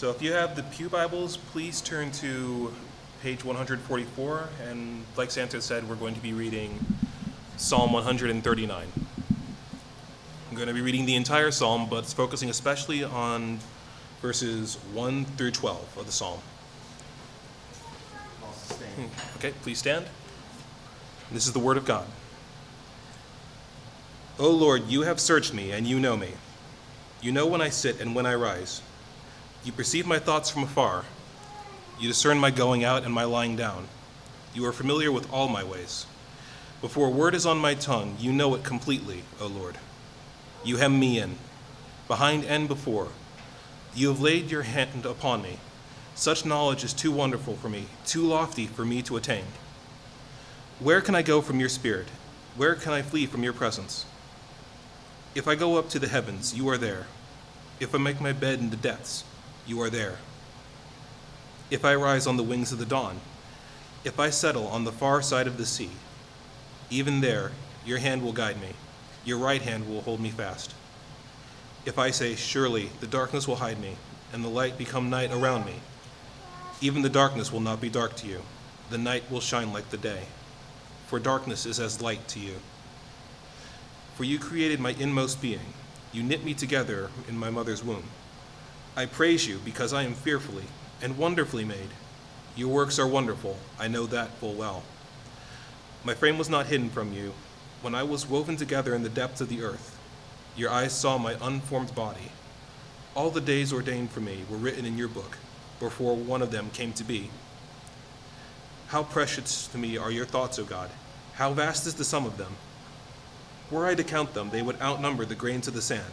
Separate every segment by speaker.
Speaker 1: So if you have the Pew Bibles, please turn to page 144. And like Santa said, we're going to be reading Psalm 139. I'm going to be reading the entire psalm, but it's focusing especially on verses 1 through 12 of the psalm. Hmm, okay, please stand. This is the word of God. O Lord, you have searched me, and you know me. You know when I sit and when I rise. You perceive my thoughts from afar. You discern my going out and my lying down. You are familiar with all my ways. Before a word is on my tongue, you know it completely, O Lord. You hem me in, behind and before. You have laid your hand upon me. Such knowledge is too wonderful for me, too lofty for me to attain. Where can I go from your spirit? Where can I flee from your presence? If I go up to the heavens, you are there. If I make my bed in the depths, you are there. If I rise on the wings of the dawn, if I settle on the far side of the sea, even there your hand will guide me, your right hand will hold me fast. If I say, Surely the darkness will hide me, and the light become night around me, even the darkness will not be dark to you, the night will shine like the day, for darkness is as light to you. For you created my inmost being, you knit me together in my mother's womb. I praise you because I am fearfully and wonderfully made. Your works are wonderful, I know that full well. My frame was not hidden from you when I was woven together in the depths of the earth. Your eyes saw my unformed body. All the days ordained for me were written in your book before one of them came to be. How precious to me are your thoughts, O God! How vast is the sum of them! Were I to count them, they would outnumber the grains of the sand.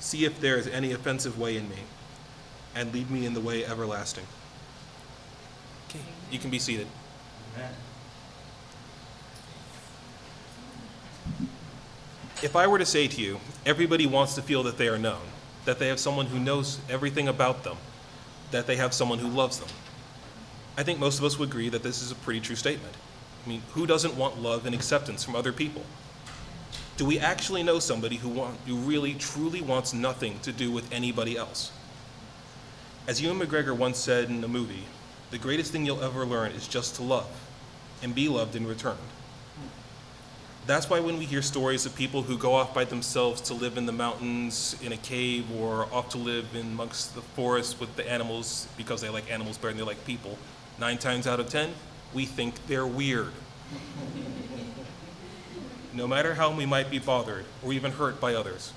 Speaker 1: See if there is any offensive way in me, and lead me in the way everlasting. Okay, you can be seated.
Speaker 2: Amen.
Speaker 1: If I were to say to you, everybody wants to feel that they are known, that they have someone who knows everything about them, that they have someone who loves them, I think most of us would agree that this is a pretty true statement. I mean, who doesn't want love and acceptance from other people? Do we actually know somebody who, want, who really, truly wants nothing to do with anybody else? As Ewan McGregor once said in a movie, the greatest thing you'll ever learn is just to love and be loved in return. That's why when we hear stories of people who go off by themselves to live in the mountains, in a cave, or off to live in amongst the forest with the animals because they like animals better than they like people, nine times out of ten, we think they're weird. No matter how we might be bothered or even hurt by others,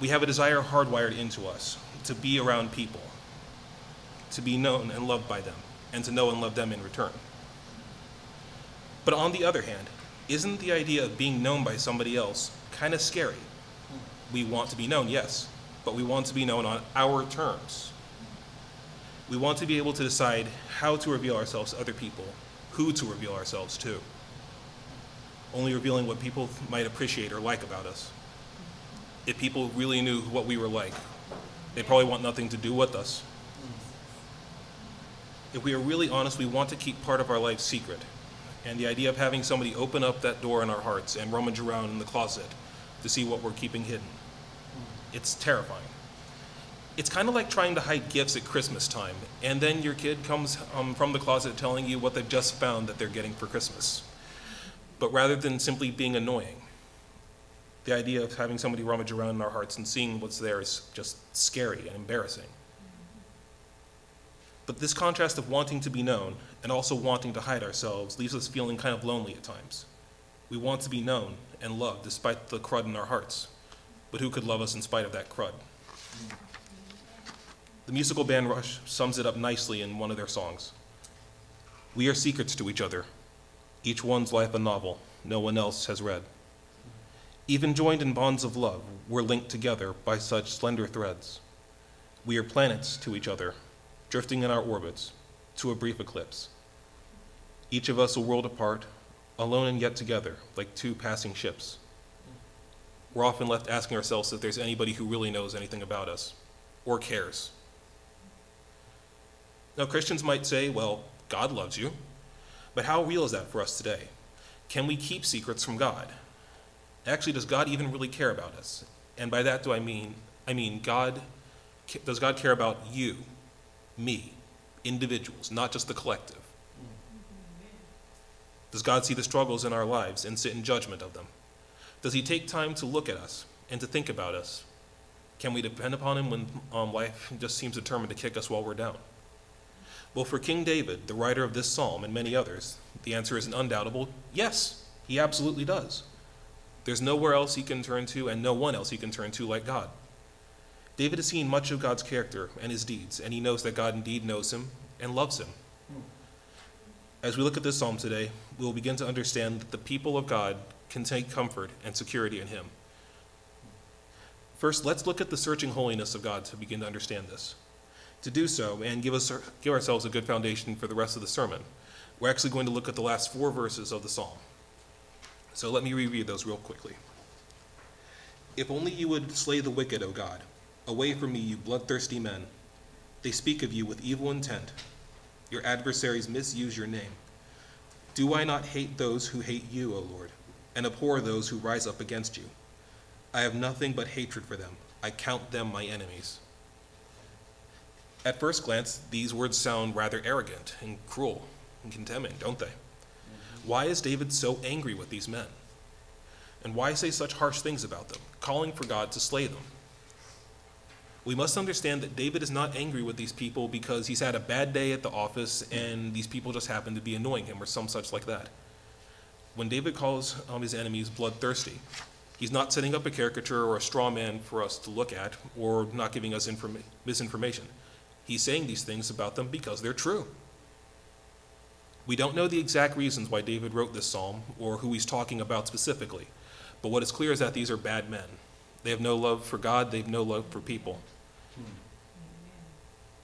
Speaker 1: we have a desire hardwired into us to be around people, to be known and loved by them, and to know and love them in return. But on the other hand, isn't the idea of being known by somebody else kind of scary? We want to be known, yes, but we want to be known on our terms. We want to be able to decide how to reveal ourselves to other people, who to reveal ourselves to, only revealing what people might appreciate or like about us. If people really knew what we were like, they probably want nothing to do with us. If we are really honest, we want to keep part of our life secret. And the idea of having somebody open up that door in our hearts and rummage around in the closet to see what we're keeping hidden, it's terrifying. It's kind of like trying to hide gifts at Christmas time, and then your kid comes um, from the closet telling you what they've just found that they're getting for Christmas. But rather than simply being annoying, the idea of having somebody rummage around in our hearts and seeing what's there is just scary and embarrassing. But this contrast of wanting to be known and also wanting to hide ourselves leaves us feeling kind of lonely at times. We want to be known and loved despite the crud in our hearts, but who could love us in spite of that crud? The musical band Rush sums it up nicely in one of their songs. We are secrets to each other, each one's life a novel no one else has read. Even joined in bonds of love, we're linked together by such slender threads. We are planets to each other, drifting in our orbits to a brief eclipse. Each of us a world apart, alone and yet together, like two passing ships. We're often left asking ourselves if there's anybody who really knows anything about us or cares. Now, Christians might say, well, God loves you. But how real is that for us today? Can we keep secrets from God? Actually, does God even really care about us? And by that do I mean, I mean God does God care about you, me, individuals, not just the collective? Does God see the struggles in our lives and sit in judgment of them? Does he take time to look at us and to think about us? Can we depend upon him when um, life just seems determined to kick us while we're down? Well, for King David, the writer of this psalm, and many others, the answer is an undoubtable yes, he absolutely does. There's nowhere else he can turn to, and no one else he can turn to like God. David has seen much of God's character and his deeds, and he knows that God indeed knows him and loves him. As we look at this psalm today, we will begin to understand that the people of God can take comfort and security in him. First, let's look at the searching holiness of God to begin to understand this. To do so and give, us, give ourselves a good foundation for the rest of the sermon, we're actually going to look at the last four verses of the psalm. So let me reread those real quickly. If only you would slay the wicked, O God. Away from me, you bloodthirsty men. They speak of you with evil intent. Your adversaries misuse your name. Do I not hate those who hate you, O Lord, and abhor those who rise up against you? I have nothing but hatred for them. I count them my enemies. At first glance, these words sound rather arrogant and cruel and condemning, don't they? Why is David so angry with these men? And why say such harsh things about them, calling for God to slay them? We must understand that David is not angry with these people because he's had a bad day at the office and these people just happen to be annoying him or some such like that. When David calls um, his enemies bloodthirsty, he's not setting up a caricature or a straw man for us to look at or not giving us informa- misinformation. He's saying these things about them because they're true. We don't know the exact reasons why David wrote this psalm or who he's talking about specifically, but what is clear is that these are bad men. They have no love for God, they have no love for people.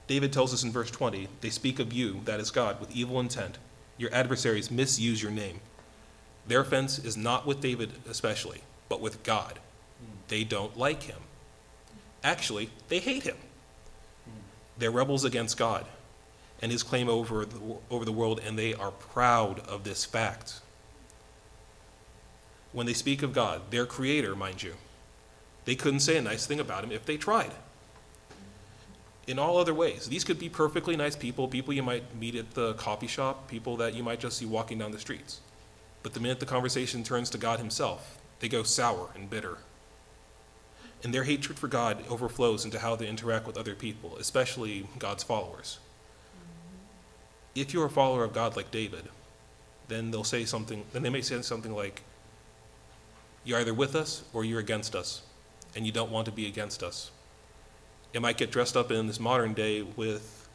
Speaker 1: David tells us in verse 20 they speak of you, that is God, with evil intent. Your adversaries misuse your name. Their offense is not with David especially, but with God. They don't like him. Actually, they hate him. They're rebels against God and his claim over the, over the world, and they are proud of this fact. When they speak of God, their creator, mind you, they couldn't say a nice thing about him if they tried. In all other ways, these could be perfectly nice people, people you might meet at the coffee shop, people that you might just see walking down the streets. But the minute the conversation turns to God Himself, they go sour and bitter and their hatred for God overflows into how they interact with other people, especially God's followers. If you're a follower of God like David, then they'll say something, then they may say something like, You're either with us or you're against us, and you don't want to be against us. It might get dressed up in this modern day with,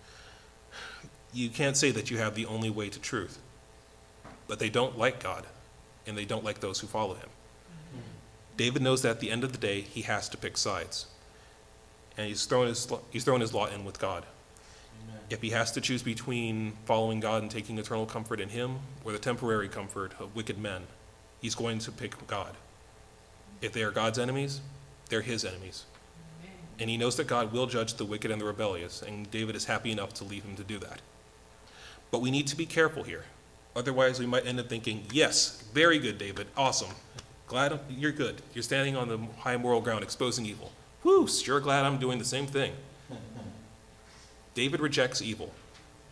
Speaker 1: you can't say that you have the only way to truth, but they don't like God, and they don't like those who follow him. David knows that at the end of the day, he has to pick sides. And he's thrown his, he's thrown his lot in with God. Amen. If he has to choose between following God and taking eternal comfort in him or the temporary comfort of wicked men, he's going to pick God. If they are God's enemies, they're his enemies. Amen. And he knows that God will judge the wicked and the rebellious, and David is happy enough to leave him to do that. But we need to be careful here. Otherwise, we might end up thinking, yes, very good, David, awesome. Glad you're good. You're standing on the high moral ground, exposing evil. Whew, sure glad I'm doing the same thing. David rejects evil,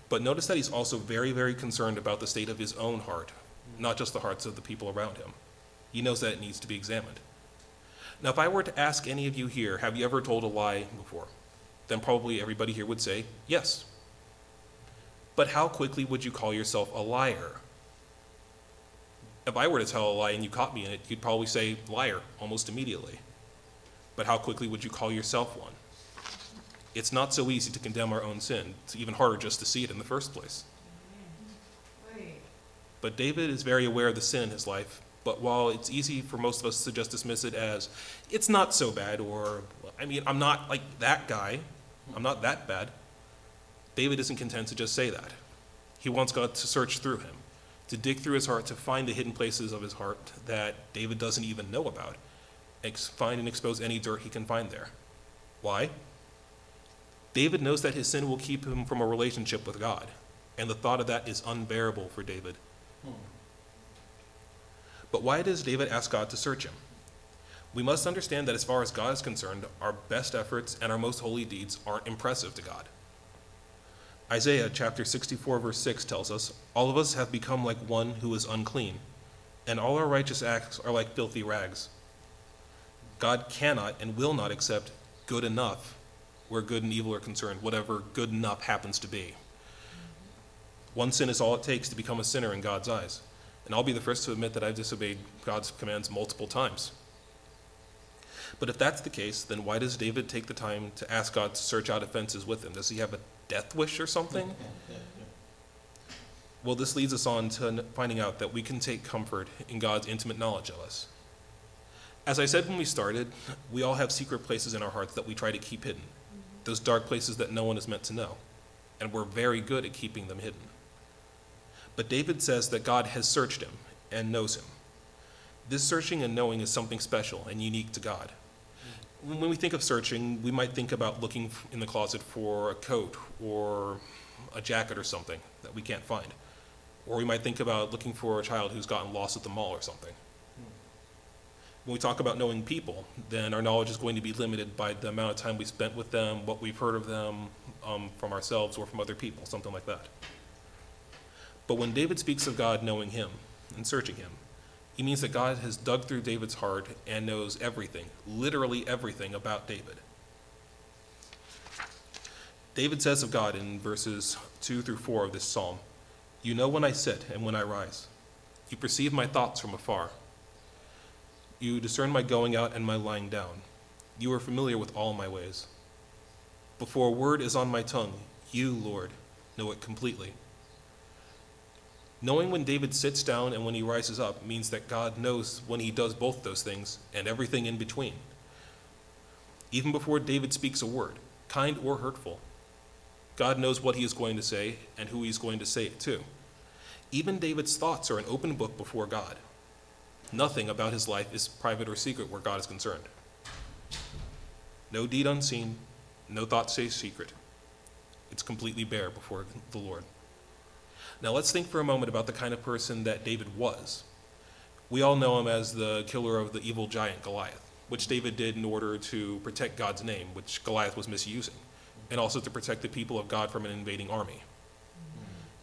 Speaker 1: but notice that he's also very, very concerned about the state of his own heart, not just the hearts of the people around him. He knows that it needs to be examined. Now, if I were to ask any of you here, have you ever told a lie before? Then probably everybody here would say, yes. But how quickly would you call yourself a liar? If I were to tell a lie and you caught me in it, you'd probably say liar almost immediately. But how quickly would you call yourself one? It's not so easy to condemn our own sin. It's even harder just to see it in the first place. But David is very aware of the sin in his life. But while it's easy for most of us to just dismiss it as, it's not so bad, or, I mean, I'm not like that guy, I'm not that bad, David isn't content to just say that. He wants God to search through him, to dig through his heart, to find the hidden places of his heart that David doesn't even know about, ex- find and expose any dirt he can find there. Why? David knows that his sin will keep him from a relationship with God, and the thought of that is unbearable for David. Hmm. But why does David ask God to search him? We must understand that as far as God is concerned, our best efforts and our most holy deeds aren't impressive to God. Isaiah chapter 64, verse 6 tells us, All of us have become like one who is unclean, and all our righteous acts are like filthy rags. God cannot and will not accept good enough where good and evil are concerned, whatever good enough happens to be. One sin is all it takes to become a sinner in God's eyes. And I'll be the first to admit that I've disobeyed God's commands multiple times. But if that's the case, then why does David take the time to ask God to search out offenses with him? Does he have a death wish or something? Well, this leads us on to finding out that we can take comfort in God's intimate knowledge of us. As I said when we started, we all have secret places in our hearts that we try to keep hidden, those dark places that no one is meant to know, and we're very good at keeping them hidden. But David says that God has searched him and knows him. This searching and knowing is something special and unique to God. When we think of searching, we might think about looking in the closet for a coat or a jacket or something that we can't find. Or we might think about looking for a child who's gotten lost at the mall or something. When we talk about knowing people, then our knowledge is going to be limited by the amount of time we spent with them, what we've heard of them um, from ourselves or from other people, something like that. But when David speaks of God knowing him and searching him, he means that God has dug through David's heart and knows everything, literally everything about David. David says of God in verses 2 through 4 of this psalm You know when I sit and when I rise. You perceive my thoughts from afar. You discern my going out and my lying down. You are familiar with all my ways. Before a word is on my tongue, you, Lord, know it completely. Knowing when David sits down and when he rises up means that God knows when he does both those things and everything in between. Even before David speaks a word, kind or hurtful, God knows what he is going to say and who he's going to say it to. Even David's thoughts are an open book before God. Nothing about his life is private or secret where God is concerned. No deed unseen, no thought stays secret. It's completely bare before the Lord. Now let's think for a moment about the kind of person that David was. We all know him as the killer of the evil giant Goliath, which David did in order to protect God's name, which Goliath was misusing, and also to protect the people of God from an invading army.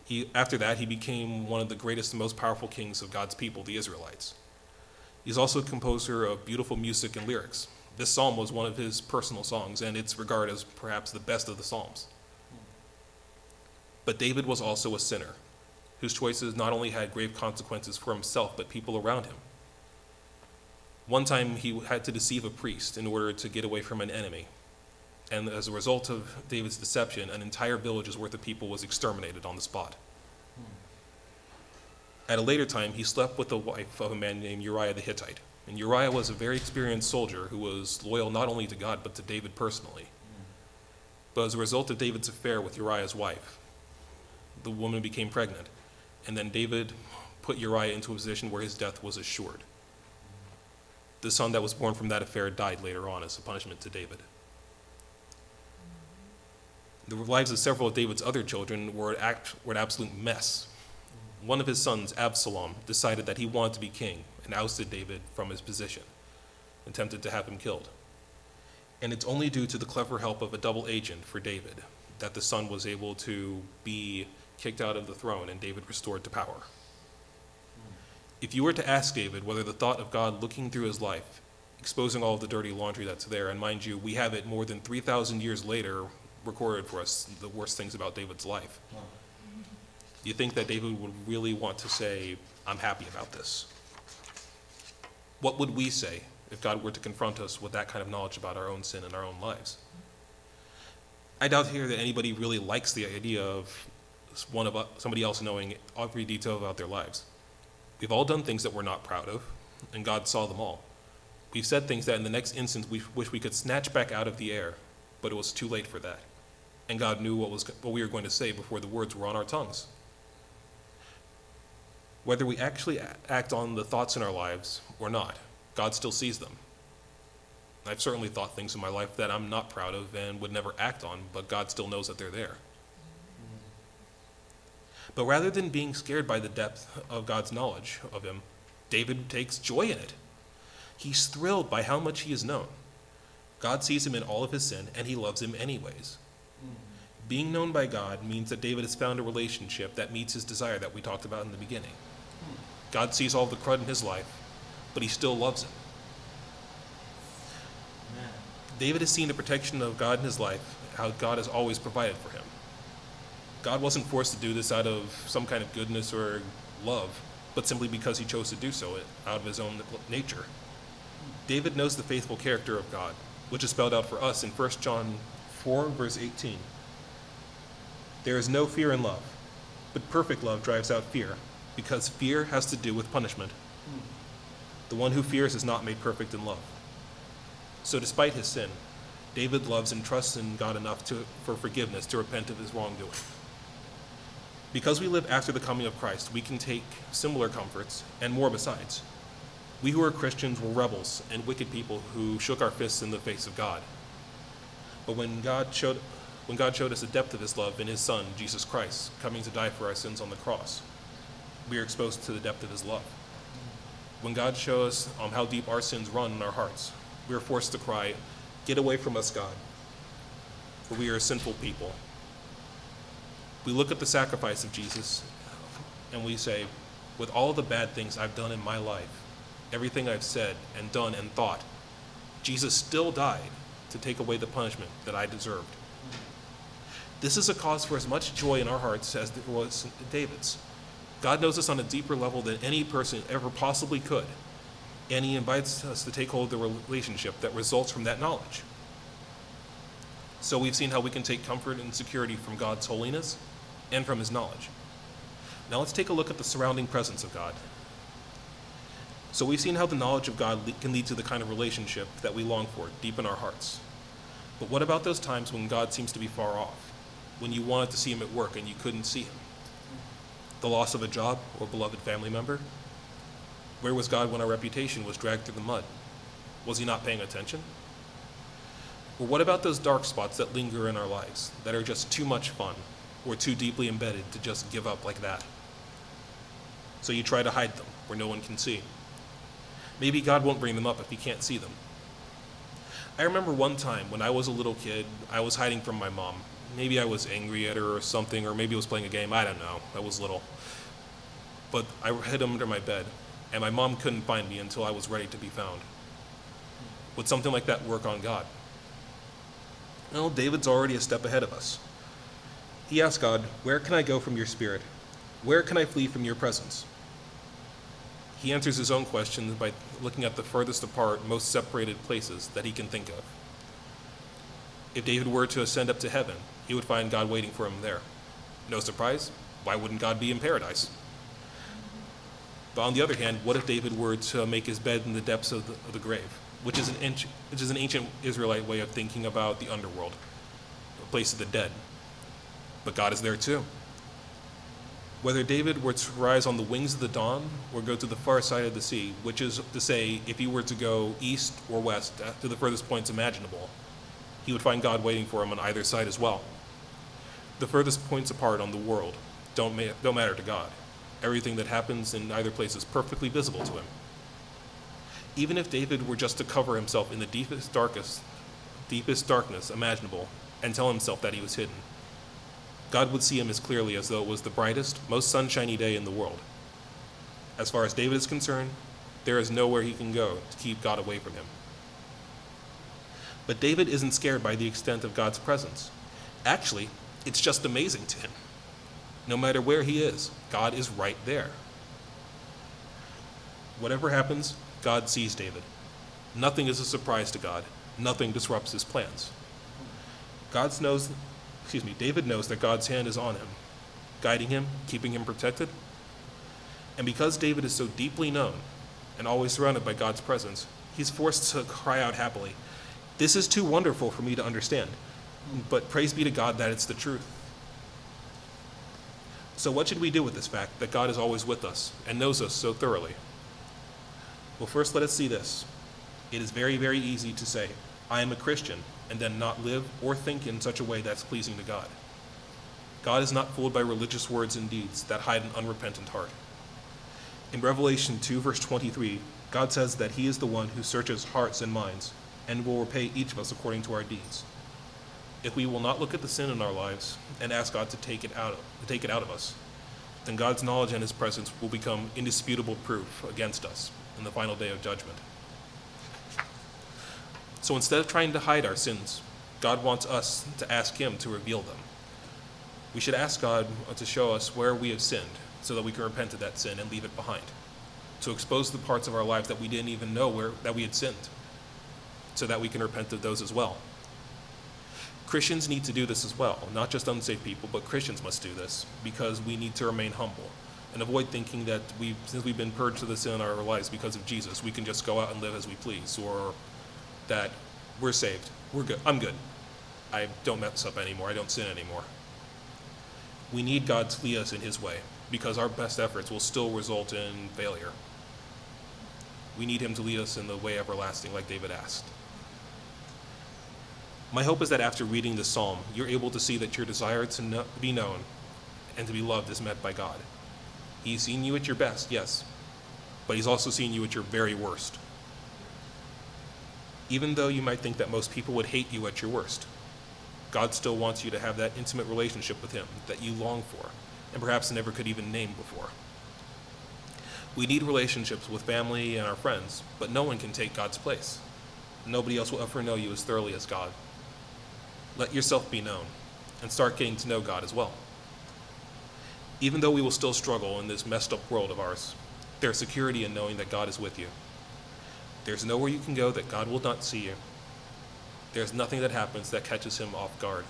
Speaker 1: He, after that, he became one of the greatest and most powerful kings of God's people, the Israelites. He's also a composer of beautiful music and lyrics. This psalm was one of his personal songs, and it's regarded as perhaps the best of the psalms. But David was also a sinner, whose choices not only had grave consequences for himself, but people around him. One time he had to deceive a priest in order to get away from an enemy. And as a result of David's deception, an entire village's worth of people was exterminated on the spot. At a later time, he slept with the wife of a man named Uriah the Hittite. And Uriah was a very experienced soldier who was loyal not only to God, but to David personally. But as a result of David's affair with Uriah's wife, the woman became pregnant. And then David put Uriah into a position where his death was assured. The son that was born from that affair died later on as a punishment to David. The lives of several of David's other children were, an absolute mess. One of his sons, Absalom, decided that he wanted to be king and ousted David from his position, attempted to have him killed. And it's only due to the clever help of a double agent for David that the son was able to be kicked out of the throne and David restored to power. If you were to ask David whether the thought of God looking through his life, exposing all of the dirty laundry that's there, and mind you, we have it more than 3,000 years later recorded for us, the worst things about David's life. Do you think that David would really want to say, I'm happy about this? What would we say if God were to confront us with that kind of knowledge about our own sin and our own lives? I doubt here that anybody really likes the idea of one of us, somebody else knowing every detail about their lives. We've all done things that we're not proud of, and God saw them all. We've said things that in the next instant we wish we could snatch back out of the air, but it was too late for that. And God knew what, was, what we were going to say before the words were on our tongues. Whether we actually act on the thoughts in our lives or not, God still sees them. I've certainly thought things in my life that I'm not proud of and would never act on, but God still knows that they're there. But rather than being scared by the depth of God's knowledge of him, David takes joy in it. He's thrilled by how much he is known. God sees him in all of his sin, and he loves him anyways. Mm-hmm. Being known by God means that David has found a relationship that meets his desire that we talked about in the beginning. Hmm. God sees all the crud in his life, but he still loves him. David has seen the protection of God in his life, how God has always provided for him. God wasn't forced to do this out of some kind of goodness or love, but simply because he chose to do so out of his own nature. David knows the faithful character of God, which is spelled out for us in 1 John 4, verse 18. There is no fear in love, but perfect love drives out fear, because fear has to do with punishment. The one who fears is not made perfect in love. So, despite his sin, David loves and trusts in God enough to, for forgiveness to repent of his wrongdoing. Because we live after the coming of Christ, we can take similar comforts and more besides. We who are Christians were rebels and wicked people who shook our fists in the face of God. But when God showed, when God showed us the depth of his love in his Son, Jesus Christ, coming to die for our sins on the cross, we are exposed to the depth of his love. When God shows us um, how deep our sins run in our hearts, we are forced to cry, Get away from us, God, for we are sinful people. We look at the sacrifice of Jesus and we say, With all the bad things I've done in my life, everything I've said and done and thought, Jesus still died to take away the punishment that I deserved. This is a cause for as much joy in our hearts as it was David's. God knows us on a deeper level than any person ever possibly could and he invites us to take hold of the relationship that results from that knowledge. So we've seen how we can take comfort and security from God's holiness and from his knowledge. Now let's take a look at the surrounding presence of God. So we've seen how the knowledge of God can lead to the kind of relationship that we long for deep in our hearts. But what about those times when God seems to be far off? When you wanted to see him at work and you couldn't see him? The loss of a job or beloved family member? Where was God when our reputation was dragged through the mud? Was he not paying attention? Or what about those dark spots that linger in our lives that are just too much fun or too deeply embedded to just give up like that? So you try to hide them where no one can see. Maybe God won't bring them up if he can't see them. I remember one time when I was a little kid, I was hiding from my mom. Maybe I was angry at her or something, or maybe I was playing a game. I don't know. I was little. But I hid under my bed and my mom couldn't find me until I was ready to be found. Would something like that work on God? Well, David's already a step ahead of us. He asked God, Where can I go from your spirit? Where can I flee from your presence? He answers his own question by looking at the furthest apart, most separated places that he can think of. If David were to ascend up to heaven, he would find God waiting for him there. No surprise, why wouldn't God be in paradise? But on the other hand, what if David were to make his bed in the depths of the, of the grave, which is, an which is an ancient Israelite way of thinking about the underworld, a place of the dead? But God is there too. Whether David were to rise on the wings of the dawn or go to the far side of the sea, which is to say, if he were to go east or west uh, to the furthest points imaginable, he would find God waiting for him on either side as well. The furthest points apart on the world don't, ma- don't matter to God everything that happens in either place is perfectly visible to him. Even if David were just to cover himself in the deepest, darkest, deepest darkness imaginable and tell himself that he was hidden, God would see him as clearly as though it was the brightest, most sunshiny day in the world. As far as David is concerned, there is nowhere he can go to keep God away from him. But David isn't scared by the extent of God's presence. Actually, it's just amazing to him. No matter where he is, God is right there. Whatever happens, God sees David. Nothing is a surprise to God. Nothing disrupts his plans. God knows, excuse me, David knows that God's hand is on him, guiding him, keeping him protected. And because David is so deeply known and always surrounded by God's presence, he's forced to cry out happily, This is too wonderful for me to understand. But praise be to God that it's the truth. So, what should we do with this fact that God is always with us and knows us so thoroughly? Well, first, let us see this. It is very, very easy to say, I am a Christian, and then not live or think in such a way that's pleasing to God. God is not fooled by religious words and deeds that hide an unrepentant heart. In Revelation 2, verse 23, God says that He is the one who searches hearts and minds and will repay each of us according to our deeds. If we will not look at the sin in our lives and ask God to take it out of, to take it out of us, then God's knowledge and His presence will become indisputable proof against us in the final day of judgment. So instead of trying to hide our sins, God wants us to ask Him to reveal them. We should ask God to show us where we have sinned so that we can repent of that sin and leave it behind. To expose the parts of our lives that we didn't even know where, that we had sinned so that we can repent of those as well. Christians need to do this as well, not just unsaved people, but Christians must do this because we need to remain humble and avoid thinking that we, since we've been purged of the sin in our lives because of Jesus, we can just go out and live as we please, or that we're saved, we're good, I'm good, I don't mess up anymore, I don't sin anymore. We need God to lead us in His way because our best efforts will still result in failure. We need Him to lead us in the way everlasting, like David asked. My hope is that after reading this psalm, you're able to see that your desire to know, be known and to be loved is met by God. He's seen you at your best, yes, but He's also seen you at your very worst. Even though you might think that most people would hate you at your worst, God still wants you to have that intimate relationship with Him that you long for and perhaps never could even name before. We need relationships with family and our friends, but no one can take God's place. Nobody else will ever know you as thoroughly as God. Let yourself be known and start getting to know God as well. Even though we will still struggle in this messed up world of ours, there's security in knowing that God is with you. There's nowhere you can go that God will not see you. There's nothing that happens that catches him off guard.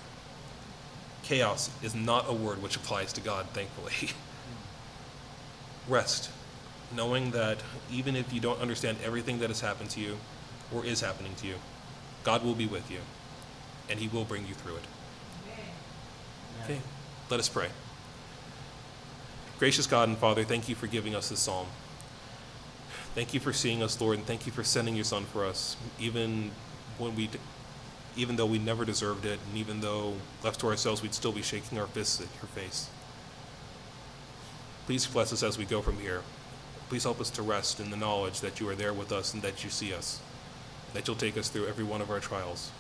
Speaker 1: Chaos is not a word which applies to God, thankfully. Rest, knowing that even if you don't understand everything that has happened to you or is happening to you, God will be with you and he will bring you through it. Okay, let us pray. Gracious God and Father, thank you for giving us this psalm. Thank you for seeing us, Lord, and thank you for sending your Son for us, even when we, even though we never deserved it, and even though left to ourselves, we'd still be shaking our fists at your face. Please bless us as we go from here. Please help us to rest in the knowledge that you are there with us and that you see us, that you'll take us through every one of our trials.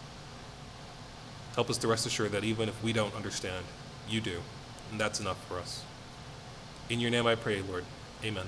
Speaker 1: Help us to rest assured that even if we don't understand, you do, and that's enough for us. In your name I pray, Lord. Amen.